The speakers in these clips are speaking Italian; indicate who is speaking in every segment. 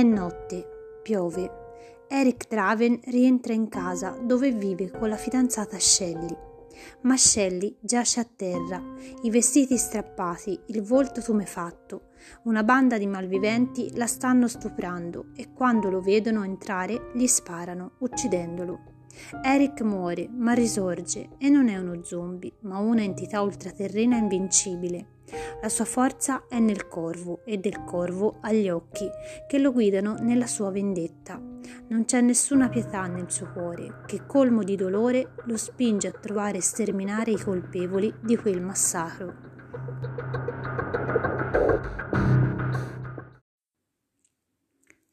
Speaker 1: È notte, piove. Eric Draven rientra in casa dove vive con la fidanzata Shelley. Ma Shelley giace a terra, i vestiti strappati, il volto tumefatto. Una banda di malviventi la stanno stuprando e quando lo vedono entrare gli sparano, uccidendolo. Eric muore, ma risorge e non è uno zombie, ma una entità ultraterrena invincibile. La sua forza è nel corvo e del corvo ha gli occhi che lo guidano nella sua vendetta. Non c'è nessuna pietà nel suo cuore che, colmo di dolore, lo spinge a trovare e sterminare i colpevoli di quel massacro.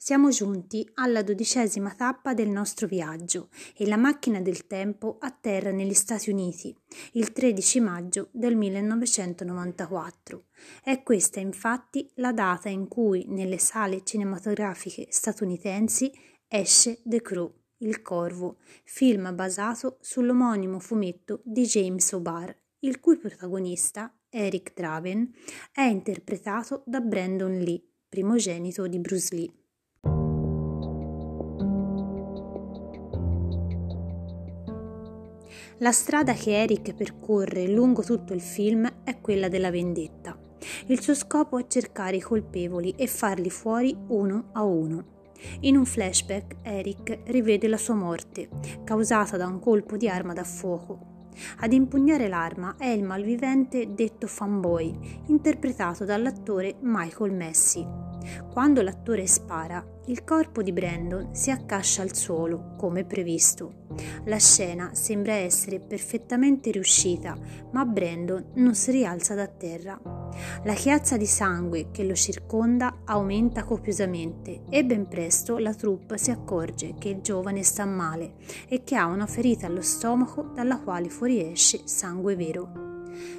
Speaker 1: Siamo giunti alla dodicesima tappa del nostro viaggio e la macchina del tempo atterra negli Stati Uniti il 13 maggio del 1994. È questa infatti la data in cui nelle sale cinematografiche statunitensi esce The Crow, Il Corvo, film basato sull'omonimo fumetto di James O'Barr, il cui protagonista, Eric Draven, è interpretato da Brandon Lee, primogenito di Bruce Lee. La strada che Eric percorre lungo tutto il film è quella della vendetta. Il suo scopo è cercare i colpevoli e farli fuori uno a uno. In un flashback Eric rivede la sua morte, causata da un colpo di arma da fuoco. Ad impugnare l'arma è il malvivente detto fanboy, interpretato dall'attore Michael Messi. Quando l'attore spara, il corpo di Brandon si accascia al suolo, come previsto. La scena sembra essere perfettamente riuscita, ma Brandon non si rialza da terra. La chiazza di sangue che lo circonda aumenta copiosamente e ben presto la troupe si accorge che il giovane sta male e che ha una ferita allo stomaco dalla quale fuoriesce sangue vero.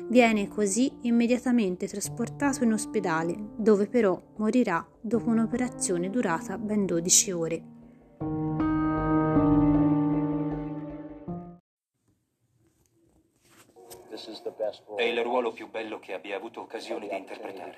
Speaker 1: Viene così immediatamente trasportato in ospedale, dove però morirà dopo un'operazione durata ben 12 ore.
Speaker 2: È il ruolo più bello che abbia avuto occasione di interpretare.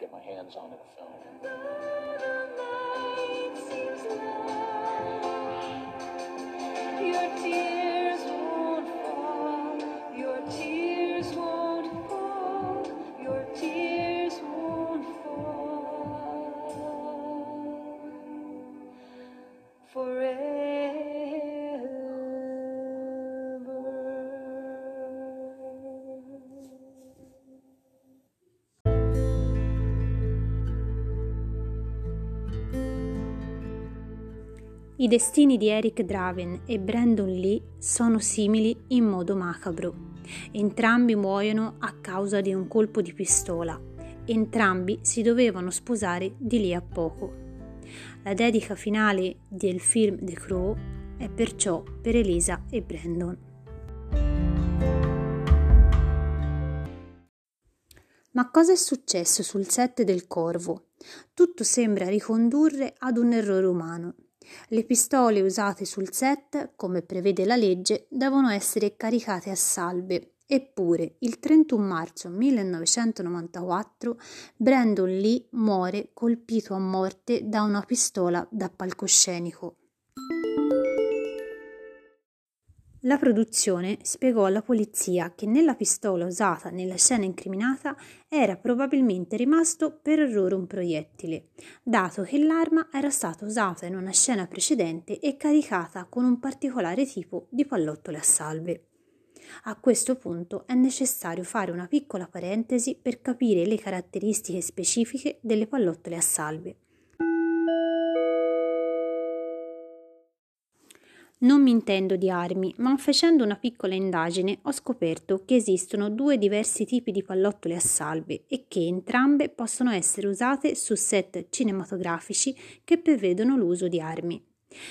Speaker 1: I destini di Eric Draven e Brandon Lee sono simili in modo macabro. Entrambi muoiono a causa di un colpo di pistola. Entrambi si dovevano sposare di lì a poco. La dedica finale del film The Crow è perciò per Elisa e Brandon. Ma cosa è successo sul set del Corvo? Tutto sembra ricondurre ad un errore umano. Le pistole usate sul set, come prevede la legge, devono essere caricate a salve. Eppure, il 31 marzo 1994, Brandon Lee muore colpito a morte da una pistola da palcoscenico. La produzione spiegò alla polizia che nella pistola usata nella scena incriminata era probabilmente rimasto per errore un proiettile, dato che l'arma era stata usata in una scena precedente e caricata con un particolare tipo di pallottole a salve. A questo punto è necessario fare una piccola parentesi per capire le caratteristiche specifiche delle pallottole a salve. Non mi intendo di armi, ma facendo una piccola indagine ho scoperto che esistono due diversi tipi di pallottole a salve e che entrambe possono essere usate su set cinematografici che prevedono l'uso di armi.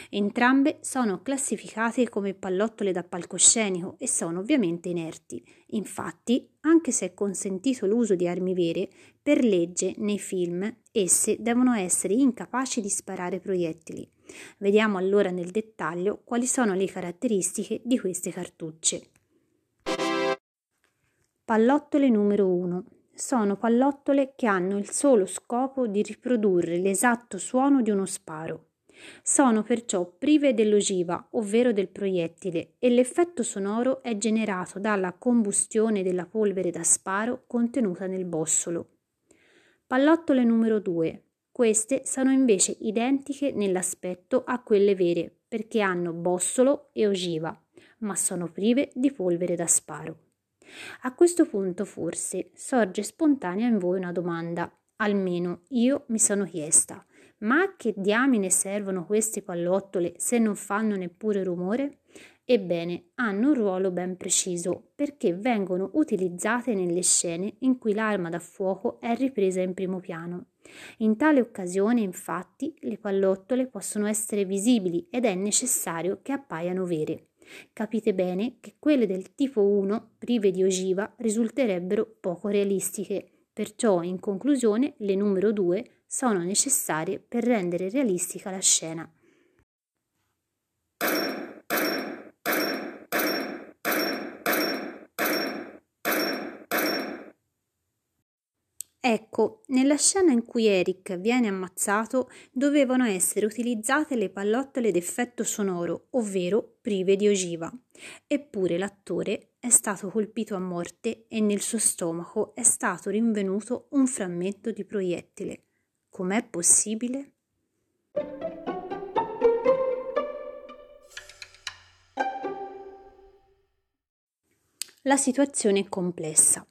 Speaker 1: Entrambe sono classificate come pallottole da palcoscenico e sono ovviamente inerti. Infatti, anche se è consentito l'uso di armi vere, per legge nei film esse devono essere incapaci di sparare proiettili. Vediamo allora nel dettaglio quali sono le caratteristiche di queste cartucce. Pallottole numero 1. Sono pallottole che hanno il solo scopo di riprodurre l'esatto suono di uno sparo. Sono perciò prive dell'ogiva, ovvero del proiettile, e l'effetto sonoro è generato dalla combustione della polvere da sparo contenuta nel bossolo. Pallottole numero 2. Queste sono invece identiche nell'aspetto a quelle vere, perché hanno bossolo e ogiva, ma sono prive di polvere da sparo. A questo punto forse sorge spontanea in voi una domanda, almeno io mi sono chiesta. Ma a che diamine servono queste pallottole se non fanno neppure rumore? Ebbene, hanno un ruolo ben preciso perché vengono utilizzate nelle scene in cui l'arma da fuoco è ripresa in primo piano. In tale occasione, infatti, le pallottole possono essere visibili ed è necessario che appaiano vere. Capite bene che quelle del tipo 1, prive di ogiva, risulterebbero poco realistiche. Perciò, in conclusione, le numero 2 sono necessarie per rendere realistica la scena. Ecco, nella scena in cui Eric viene ammazzato dovevano essere utilizzate le pallottole d'effetto sonoro, ovvero prive di ogiva. Eppure l'attore è stato colpito a morte e nel suo stomaco è stato rinvenuto un frammento di proiettile. Com'è possibile? La situazione è complessa.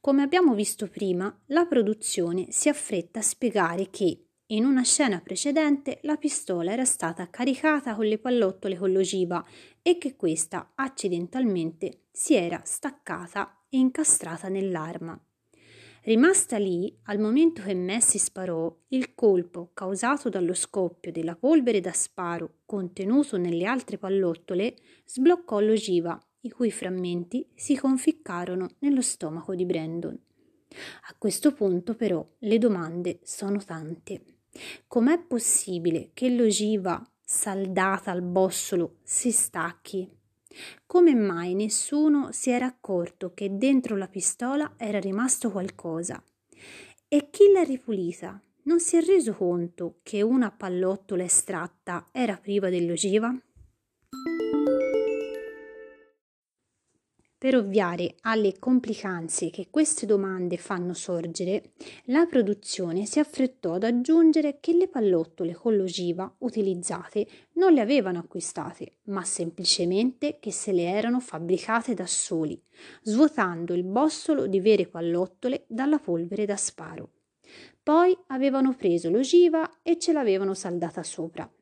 Speaker 1: Come abbiamo visto prima, la produzione si affretta a spiegare che in una scena precedente la pistola era stata caricata con le pallottole con l'ogiva e che questa accidentalmente si era staccata e incastrata nell'arma. Rimasta lì, al momento che Messi sparò, il colpo causato dallo scoppio della polvere da sparo contenuto nelle altre pallottole sbloccò l'ogiva, i cui frammenti si conficcarono nello stomaco di Brandon. A questo punto però le domande sono tante. Com'è possibile che l'ogiva saldata al bossolo si stacchi come mai nessuno si era accorto che dentro la pistola era rimasto qualcosa? E chi l'ha ripulita? Non si è reso conto che una pallottola estratta era priva dell'ogiva? Per ovviare alle complicanze che queste domande fanno sorgere, la produzione si affrettò ad aggiungere che le pallottole con l'ogiva utilizzate non le avevano acquistate, ma semplicemente che se le erano fabbricate da soli, svuotando il bossolo di vere pallottole dalla polvere da sparo. Poi avevano preso l'ogiva e ce l'avevano saldata sopra.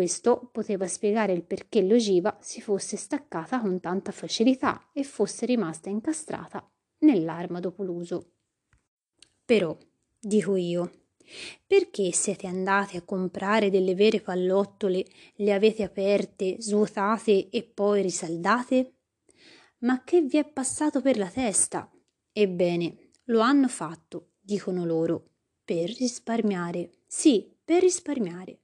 Speaker 1: Questo poteva spiegare il perché l'ogiva si fosse staccata con tanta facilità e fosse rimasta incastrata nell'arma dopo l'uso. Però, dico io, perché siete andate a comprare delle vere pallottole, le avete aperte, svuotate e poi risaldate? Ma che vi è passato per la testa? Ebbene, lo hanno fatto, dicono loro, per risparmiare. Sì, per risparmiare.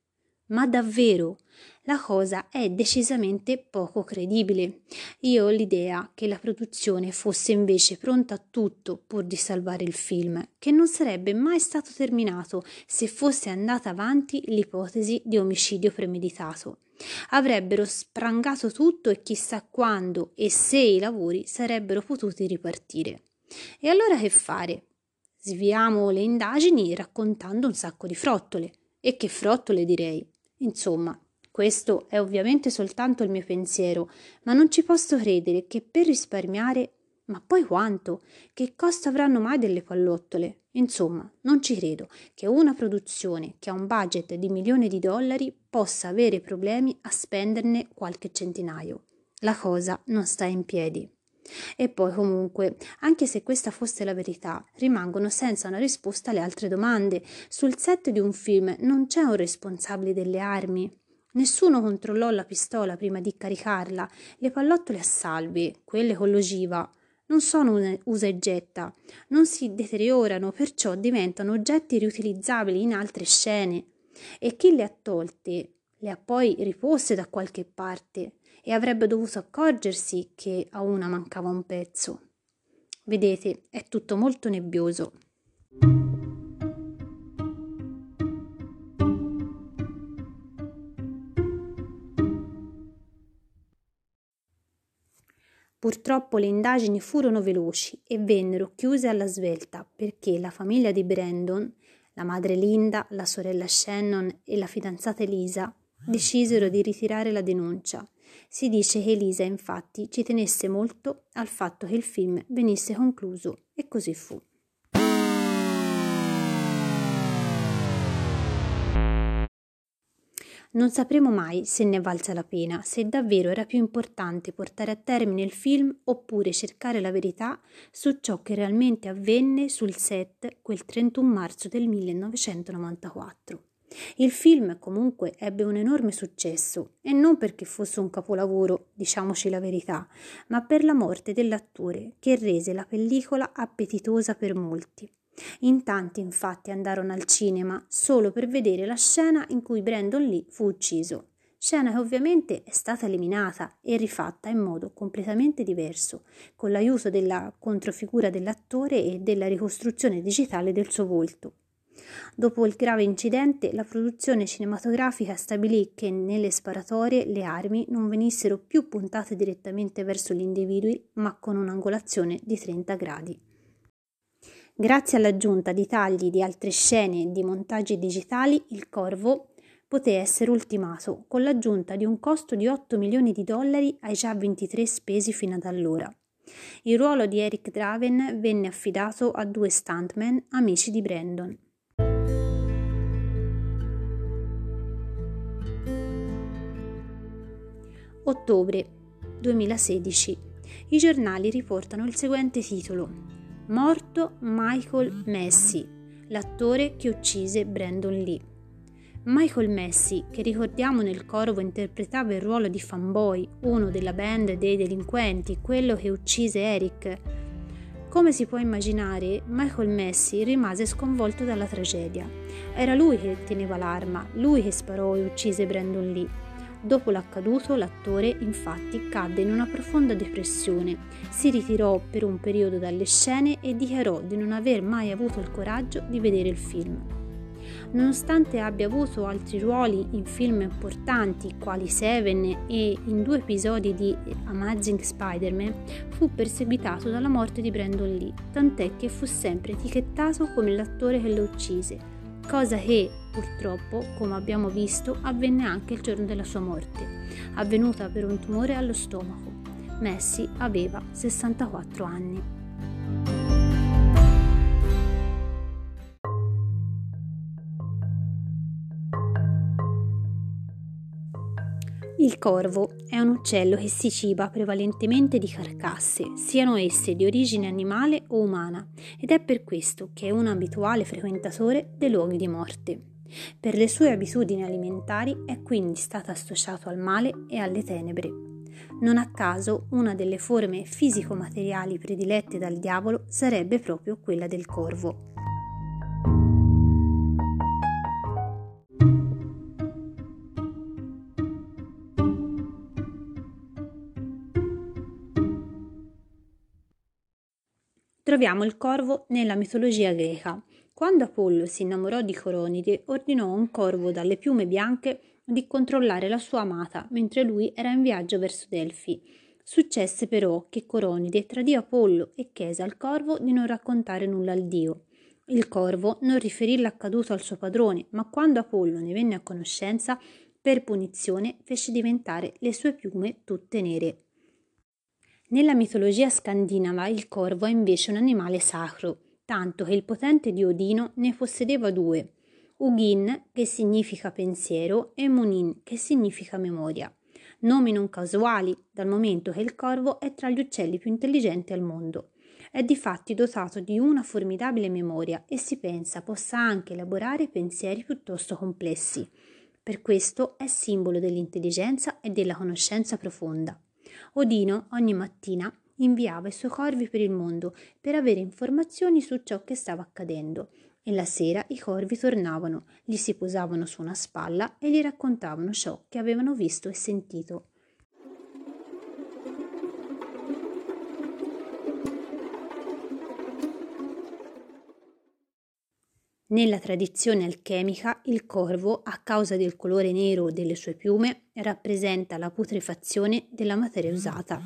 Speaker 1: Ma davvero? La cosa è decisamente poco credibile. Io ho l'idea che la produzione fosse invece pronta a tutto pur di salvare il film, che non sarebbe mai stato terminato se fosse andata avanti l'ipotesi di omicidio premeditato. Avrebbero sprangato tutto e chissà quando e se i lavori sarebbero potuti ripartire. E allora che fare? Sviamo le indagini raccontando un sacco di frottole. E che frottole direi. Insomma, questo è ovviamente soltanto il mio pensiero, ma non ci posso credere che per risparmiare ma poi quanto? Che costo avranno mai delle pallottole? Insomma, non ci credo che una produzione che ha un budget di milioni di dollari possa avere problemi a spenderne qualche centinaio. La cosa non sta in piedi. E poi comunque, anche se questa fosse la verità, rimangono senza una risposta le altre domande. Sul set di un film non c'è un responsabile delle armi. Nessuno controllò la pistola prima di caricarla. Le pallottole a salve, quelle con l'ogiva, non sono usa e getta, non si deteriorano, perciò diventano oggetti riutilizzabili in altre scene. E chi le ha tolte le ha poi riposte da qualche parte e avrebbe dovuto accorgersi che a una mancava un pezzo. Vedete, è tutto molto nebbioso. Purtroppo le indagini furono veloci e vennero chiuse alla svelta perché la famiglia di Brandon, la madre Linda, la sorella Shannon e la fidanzata Elisa decisero di ritirare la denuncia si dice che Elisa infatti ci tenesse molto al fatto che il film venisse concluso e così fu. Non sapremo mai se ne valsa la pena, se davvero era più importante portare a termine il film oppure cercare la verità su ciò che realmente avvenne sul set quel 31 marzo del 1994. Il film comunque ebbe un enorme successo e non perché fosse un capolavoro, diciamoci la verità, ma per la morte dell'attore che rese la pellicola appetitosa per molti. In tanti infatti andarono al cinema solo per vedere la scena in cui Brandon Lee fu ucciso, scena che ovviamente è stata eliminata e rifatta in modo completamente diverso, con l'aiuto della controfigura dell'attore e della ricostruzione digitale del suo volto. Dopo il grave incidente, la produzione cinematografica stabilì che nelle sparatorie le armi non venissero più puntate direttamente verso gli individui, ma con un'angolazione di 30 gradi. Grazie all'aggiunta di tagli di altre scene e di montaggi digitali, il Corvo poté essere ultimato con l'aggiunta di un costo di 8 milioni di dollari ai già 23 spesi fino ad allora. Il ruolo di Eric Draven venne affidato a due stuntman amici di Brandon. Ottobre 2016. I giornali riportano il seguente titolo Morto Michael Messi, l'attore che uccise Brandon Lee. Michael Messi, che ricordiamo nel Corvo interpretava il ruolo di fanboy, uno della band dei delinquenti, quello che uccise Eric. Come si può immaginare, Michael Messi rimase sconvolto dalla tragedia. Era lui che teneva l'arma, lui che sparò e uccise Brandon Lee. Dopo l'accaduto, l'attore infatti cadde in una profonda depressione, si ritirò per un periodo dalle scene e dichiarò di non aver mai avuto il coraggio di vedere il film. Nonostante abbia avuto altri ruoli in film importanti quali Seven e in due episodi di Amazing Spider-Man, fu perseguitato dalla morte di Brandon Lee, tant'è che fu sempre etichettato come l'attore che lo uccise, cosa che purtroppo, come abbiamo visto, avvenne anche il giorno della sua morte, avvenuta per un tumore allo stomaco. Messi aveva 64 anni. Il corvo è un uccello che si ciba prevalentemente di carcasse, siano esse di origine animale o umana, ed è per questo che è un abituale frequentatore dei luoghi di morte. Per le sue abitudini alimentari è quindi stato associato al male e alle tenebre. Non a caso una delle forme fisico-materiali predilette dal diavolo sarebbe proprio quella del corvo. Troviamo il corvo nella mitologia greca. Quando Apollo si innamorò di Coronide, ordinò a un corvo dalle piume bianche di controllare la sua amata mentre lui era in viaggio verso Delfi. Successe però che Coronide tradì Apollo e chiese al corvo di non raccontare nulla al dio. Il corvo non riferì l'accaduto al suo padrone, ma quando Apollo ne venne a conoscenza, per punizione fece diventare le sue piume tutte nere. Nella mitologia scandinava il corvo è invece un animale sacro, tanto che il potente dio Odino ne possedeva due, Ugin, che significa pensiero, e Munin, che significa memoria. Nomi non casuali, dal momento che il corvo è tra gli uccelli più intelligenti al mondo. È difatti dotato di una formidabile memoria e si pensa possa anche elaborare pensieri piuttosto complessi. Per questo è simbolo dell'intelligenza e della conoscenza profonda. Odino ogni mattina inviava i suoi corvi per il mondo per avere informazioni su ciò che stava accadendo e la sera i corvi tornavano, gli si posavano su una spalla e gli raccontavano ciò che avevano visto e sentito. Nella tradizione alchemica il corvo, a causa del colore nero delle sue piume, rappresenta la putrefazione della materia usata.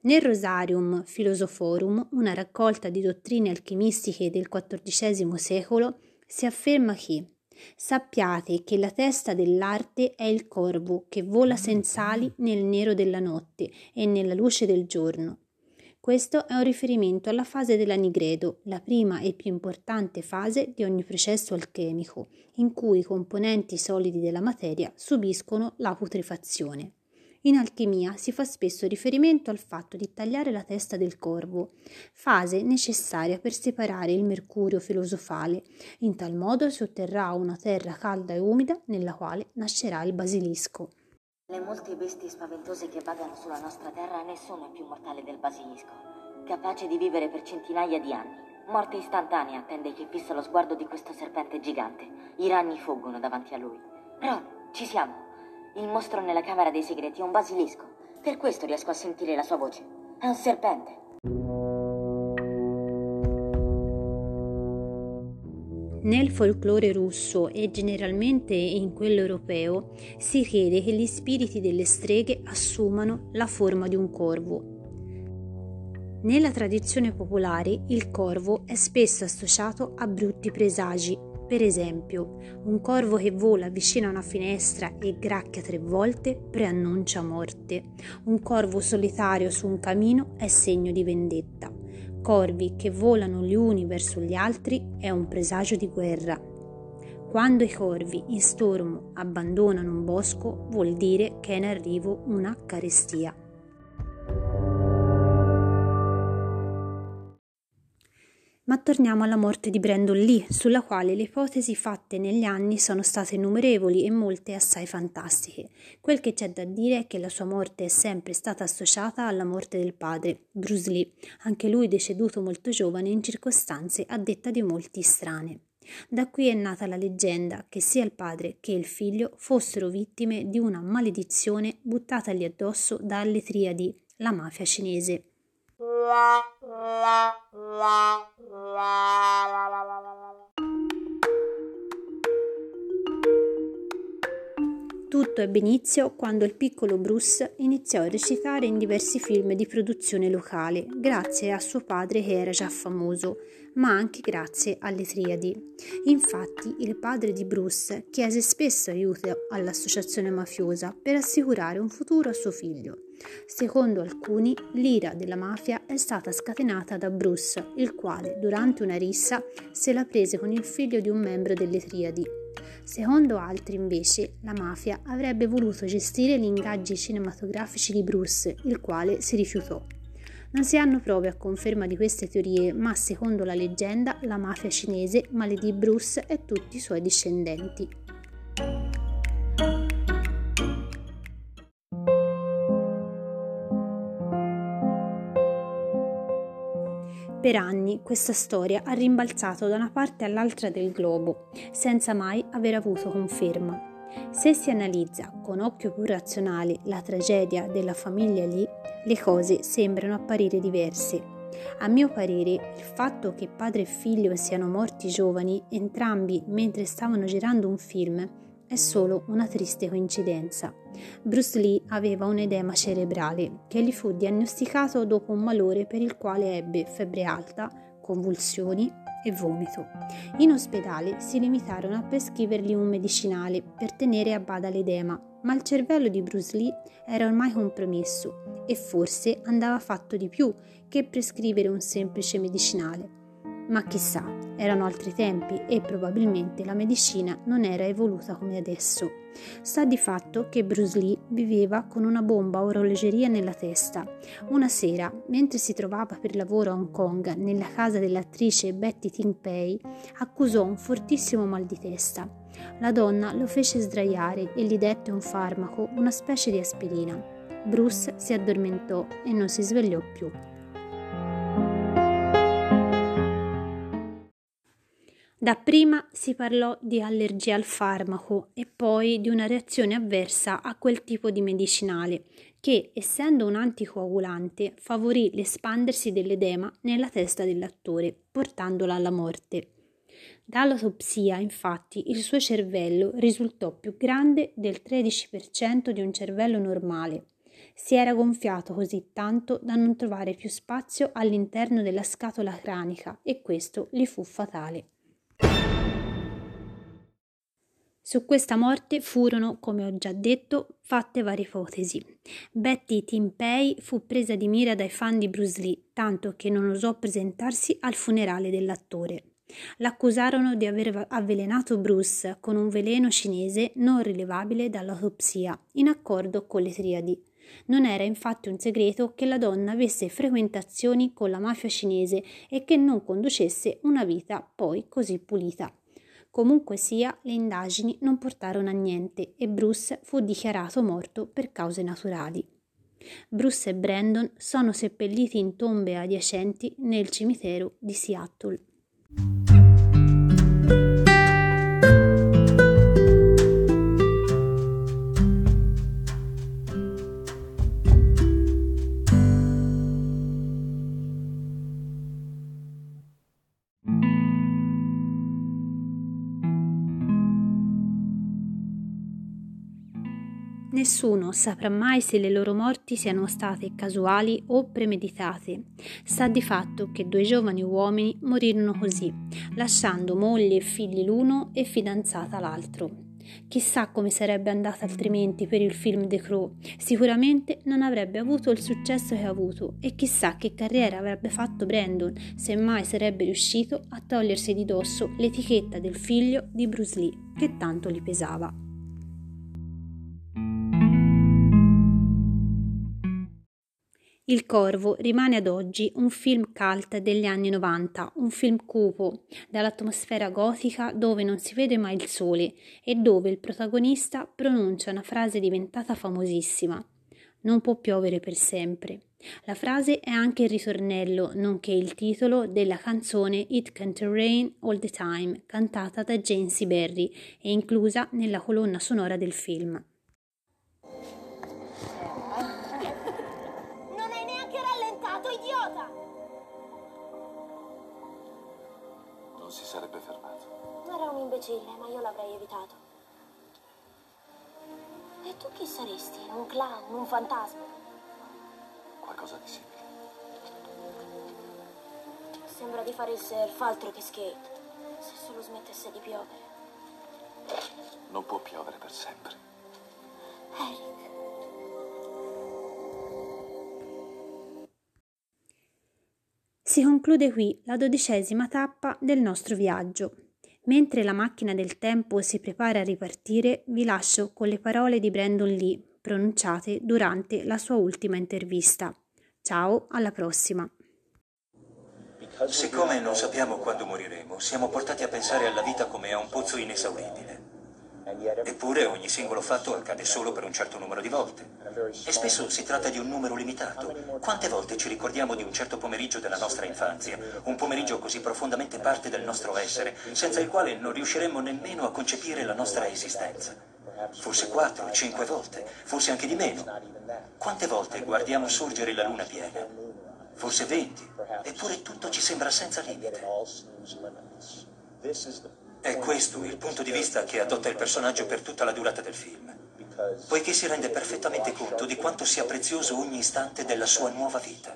Speaker 1: Nel Rosarium Philosophorum, una raccolta di dottrine alchimistiche del XIV secolo, si afferma che Sappiate che la testa dell'arte è il corvo che vola senza ali nel nero della notte e nella luce del giorno. Questo è un riferimento alla fase dell'anigredo, la prima e più importante fase di ogni processo alchemico, in cui i componenti solidi della materia subiscono la putrefazione. In alchimia si fa spesso riferimento al fatto di tagliare la testa del corvo, fase necessaria per separare il mercurio filosofale. In tal modo si otterrà una terra calda e umida nella quale nascerà il basilisco.
Speaker 3: Le molte bestie spaventose che vagano sulla nostra terra, nessuno è più mortale del basilisco, capace di vivere per centinaia di anni. Morte istantanea attende chi fissa lo sguardo di questo serpente gigante. I ragni fuggono davanti a lui. Ron, ci siamo. Il mostro nella camera dei segreti è un basilisco. Per questo riesco a sentire la sua voce. È un serpente.
Speaker 1: Nel folklore russo e generalmente in quello europeo si crede che gli spiriti delle streghe assumano la forma di un corvo. Nella tradizione popolare il corvo è spesso associato a brutti presagi, per esempio, un corvo che vola vicino a una finestra e gracchia tre volte preannuncia morte. Un corvo solitario su un camino è segno di vendetta. Corvi che volano gli uni verso gli altri è un presagio di guerra. Quando i corvi in stormo abbandonano un bosco vuol dire che è in arrivo una carestia. Ma torniamo alla morte di Brandon Lee, sulla quale le ipotesi fatte negli anni sono state innumerevoli e molte assai fantastiche. Quel che c'è da dire è che la sua morte è sempre stata associata alla morte del padre, Bruce Lee, anche lui deceduto molto giovane in circostanze a detta di molti strane. Da qui è nata la leggenda che sia il padre che il figlio fossero vittime di una maledizione buttatagli addosso dalle triadi, la mafia cinese. Tutto ebbe inizio quando il piccolo Bruce iniziò a recitare in diversi film di produzione locale, grazie a suo padre che era già famoso, ma anche grazie alle triadi. Infatti, il padre di Bruce chiese spesso aiuto all'associazione mafiosa per assicurare un futuro a suo figlio. Secondo alcuni, l'ira della mafia è stata scatenata da Bruce, il quale, durante una rissa, se la prese con il figlio di un membro delle triadi. Secondo altri, invece, la mafia avrebbe voluto gestire gli ingaggi cinematografici di Bruce, il quale si rifiutò. Non si hanno prove a conferma di queste teorie, ma secondo la leggenda la mafia cinese maledì Bruce e tutti i suoi discendenti. Per anni questa storia ha rimbalzato da una parte all'altra del globo, senza mai aver avuto conferma. Se si analizza con occhio più razionale la tragedia della famiglia Lee, le cose sembrano apparire diverse. A mio parere, il fatto che padre e figlio siano morti giovani, entrambi mentre stavano girando un film, è solo una triste coincidenza. Bruce Lee aveva un edema cerebrale che gli fu diagnosticato dopo un malore per il quale ebbe febbre alta, convulsioni e vomito. In ospedale si limitarono a prescrivergli un medicinale per tenere a bada l'edema, ma il cervello di Bruce Lee era ormai compromesso e forse andava fatto di più che prescrivere un semplice medicinale. Ma chissà, erano altri tempi e probabilmente la medicina non era evoluta come adesso. Sta di fatto che Bruce Lee viveva con una bomba orologeria nella testa. Una sera, mentre si trovava per lavoro a Hong Kong nella casa dell'attrice Betty Ting Pei, accusò un fortissimo mal di testa. La donna lo fece sdraiare e gli dette un farmaco, una specie di aspirina. Bruce si addormentò e non si svegliò più. Dapprima si parlò di allergia al farmaco e poi di una reazione avversa a quel tipo di medicinale che, essendo un anticoagulante, favorì l'espandersi dell'edema nella testa dell'attore, portandola alla morte. Dall'autopsia, infatti, il suo cervello risultò più grande del 13% di un cervello normale Si era gonfiato così tanto da non trovare più spazio all'interno della scatola cranica e questo gli fu fatale. Su questa morte furono, come ho già detto, fatte varie ipotesi. Betty Timpei fu presa di mira dai fan di Bruce Lee, tanto che non osò presentarsi al funerale dell'attore. L'accusarono di aver avvelenato Bruce con un veleno cinese non rilevabile dall'autopsia, in accordo con le triadi. Non era infatti un segreto che la donna avesse frequentazioni con la mafia cinese e che non conducesse una vita poi così pulita. Comunque sia, le indagini non portarono a niente e Bruce fu dichiarato morto per cause naturali. Bruce e Brandon sono seppelliti in tombe adiacenti nel cimitero di Seattle. Nessuno saprà mai se le loro morti siano state casuali o premeditate. Sta di fatto che due giovani uomini morirono così, lasciando moglie e figli l'uno e fidanzata l'altro. Chissà come sarebbe andata altrimenti per il film The Crow. Sicuramente non avrebbe avuto il successo che ha avuto e chissà che carriera avrebbe fatto Brandon se mai sarebbe riuscito a togliersi di dosso l'etichetta del figlio di Bruce Lee che tanto gli pesava. Il Corvo rimane ad oggi un film cult degli anni 90, un film cupo, dall'atmosfera gotica dove non si vede mai il sole e dove il protagonista pronuncia una frase diventata famosissima. Non può piovere per sempre. La frase è anche il ritornello, nonché il titolo della canzone It Can't Rain All the Time, cantata da Jane Berry e inclusa nella colonna sonora del film.
Speaker 4: Si sarebbe fermato.
Speaker 5: Era un imbecille, ma io l'avrei evitato. E tu chi saresti? Un clown, un fantasma?
Speaker 4: Qualcosa di simile.
Speaker 5: Sembra di fare il surf altro che skate. Se solo smettesse di piovere.
Speaker 4: Non può piovere per sempre.
Speaker 5: Eric.
Speaker 1: Si conclude qui la dodicesima tappa del nostro viaggio. Mentre la macchina del tempo si prepara a ripartire, vi lascio con le parole di Brandon Lee pronunciate durante la sua ultima intervista. Ciao, alla prossima.
Speaker 2: Siccome non sappiamo quando moriremo, siamo portati a pensare alla vita come a un pozzo inesauribile. Eppure ogni singolo fatto accade solo per un certo numero di volte. E spesso si tratta di un numero limitato. Quante volte ci ricordiamo di un certo pomeriggio della nostra infanzia? Un pomeriggio così profondamente parte del nostro essere, senza il quale non riusciremmo nemmeno a concepire la nostra esistenza. Forse quattro, cinque volte, forse anche di meno. Quante volte guardiamo sorgere la luna piena? Forse venti. Eppure tutto ci sembra senza limite. È questo il punto di vista che adotta il personaggio per tutta la durata del film, poiché si rende perfettamente conto di quanto sia prezioso ogni istante della sua nuova vita.